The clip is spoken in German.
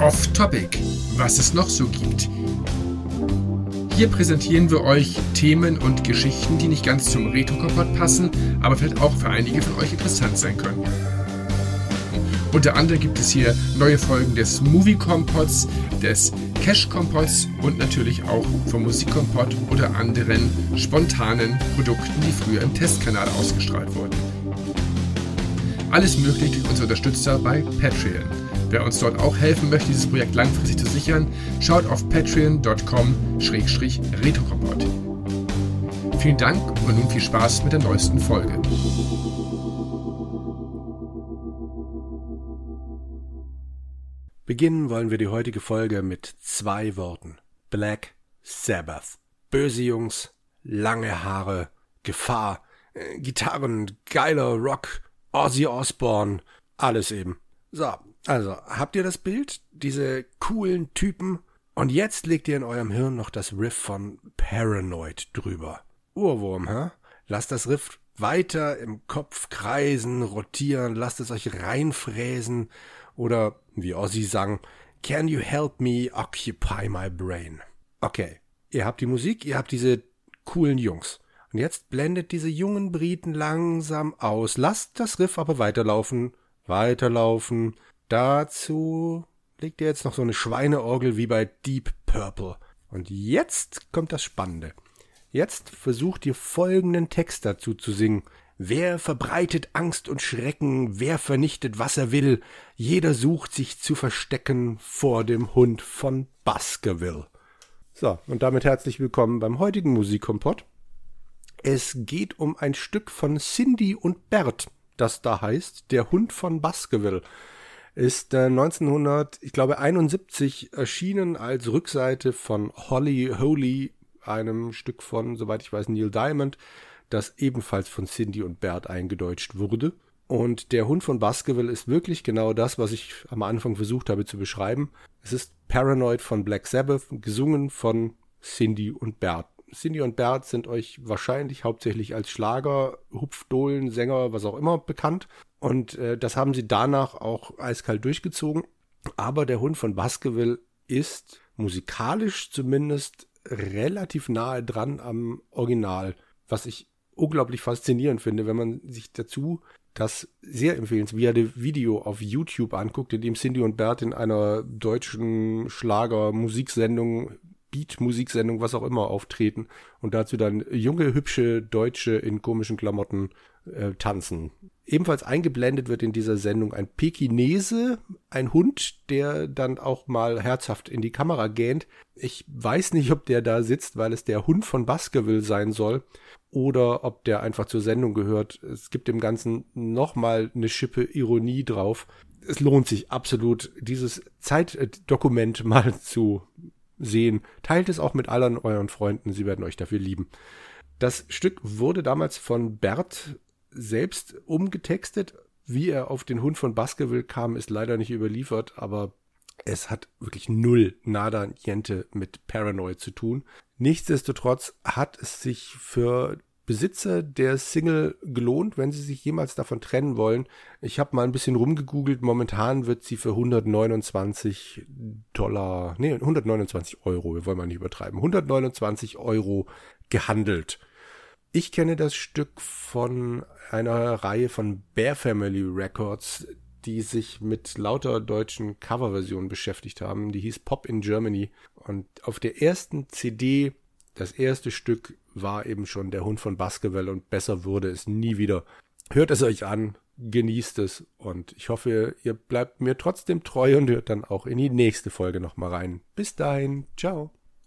Off Topic, was es noch so gibt. Hier präsentieren wir euch Themen und Geschichten, die nicht ganz zum Retro-Kompott passen, aber vielleicht auch für einige von euch interessant sein können. Unter anderem gibt es hier neue Folgen des Movie-Kompotts, des Cash-Kompotts und natürlich auch vom Musik-Kompott oder anderen spontanen Produkten, die früher im Testkanal ausgestrahlt wurden. Alles möglich durch unsere Unterstützer bei Patreon. Wer uns dort auch helfen möchte, dieses Projekt langfristig zu sichern, schaut auf patreon.com-retrokompott. Vielen Dank und nun viel Spaß mit der neuesten Folge. Beginnen wollen wir die heutige Folge mit zwei Worten. Black Sabbath. Böse Jungs, lange Haare, Gefahr, äh, Gitarren, geiler Rock, Ozzy Osbourne, alles eben. So, also, habt ihr das Bild? Diese coolen Typen? Und jetzt legt ihr in eurem Hirn noch das Riff von Paranoid drüber. Urwurm, hä? Lasst das Riff weiter im Kopf kreisen, rotieren, lasst es euch reinfräsen oder, wie Ozzy sang, Can you help me occupy my brain? Okay, ihr habt die Musik, ihr habt diese coolen Jungs. Und jetzt blendet diese jungen Briten langsam aus. Lasst das Riff aber weiterlaufen, weiterlaufen. Dazu legt ihr jetzt noch so eine Schweineorgel wie bei Deep Purple. Und jetzt kommt das Spannende. Jetzt versucht ihr folgenden Text dazu zu singen. Wer verbreitet Angst und Schrecken, wer vernichtet, was er will, jeder sucht sich zu verstecken vor dem Hund von Baskerville. So, und damit herzlich willkommen beim heutigen Musikkompott. Es geht um ein Stück von Cindy und Bert, das da heißt Der Hund von Baskerville. Ist äh, 1900, ich glaube 71 erschienen als Rückseite von Holly Holy, einem Stück von, soweit ich weiß, Neil Diamond das ebenfalls von Cindy und Bert eingedeutscht wurde. Und der Hund von Baskerville ist wirklich genau das, was ich am Anfang versucht habe zu beschreiben. Es ist Paranoid von Black Sabbath, gesungen von Cindy und Bert. Cindy und Bert sind euch wahrscheinlich hauptsächlich als Schlager, Hupfdohlen, Sänger, was auch immer bekannt. Und äh, das haben sie danach auch eiskalt durchgezogen. Aber der Hund von Baskerville ist musikalisch zumindest relativ nahe dran am Original, was ich unglaublich faszinierend finde, wenn man sich dazu das sehr empfehlenswerte Video auf YouTube anguckt, in dem Cindy und Bert in einer deutschen Schlager-Musiksendung, Beat-Musiksendung, was auch immer, auftreten und dazu dann junge, hübsche Deutsche in komischen Klamotten äh, tanzen. Ebenfalls eingeblendet wird in dieser Sendung ein Pekinese, ein Hund, der dann auch mal herzhaft in die Kamera gähnt. Ich weiß nicht, ob der da sitzt, weil es der Hund von Baskerville sein soll oder ob der einfach zur Sendung gehört. Es gibt dem Ganzen nochmal eine Schippe Ironie drauf. Es lohnt sich absolut, dieses Zeitdokument mal zu sehen. Teilt es auch mit allen euren Freunden, sie werden euch dafür lieben. Das Stück wurde damals von Bert selbst umgetextet. Wie er auf den Hund von Baskerville kam, ist leider nicht überliefert, aber es hat wirklich null, nada, niente mit Paranoid zu tun. Nichtsdestotrotz hat es sich für Besitzer der Single gelohnt, wenn sie sich jemals davon trennen wollen. Ich habe mal ein bisschen rumgegoogelt. Momentan wird sie für 129 Dollar, nee, 129 Euro, wir wollen mal nicht übertreiben, 129 Euro gehandelt. Ich kenne das Stück von einer Reihe von Bear Family Records, die sich mit lauter deutschen Coverversionen beschäftigt haben. Die hieß Pop in Germany. Und auf der ersten CD, das erste Stück, war eben schon der Hund von Baskerville und besser wurde es nie wieder. Hört es euch an, genießt es und ich hoffe, ihr bleibt mir trotzdem treu und hört dann auch in die nächste Folge nochmal rein. Bis dahin, ciao.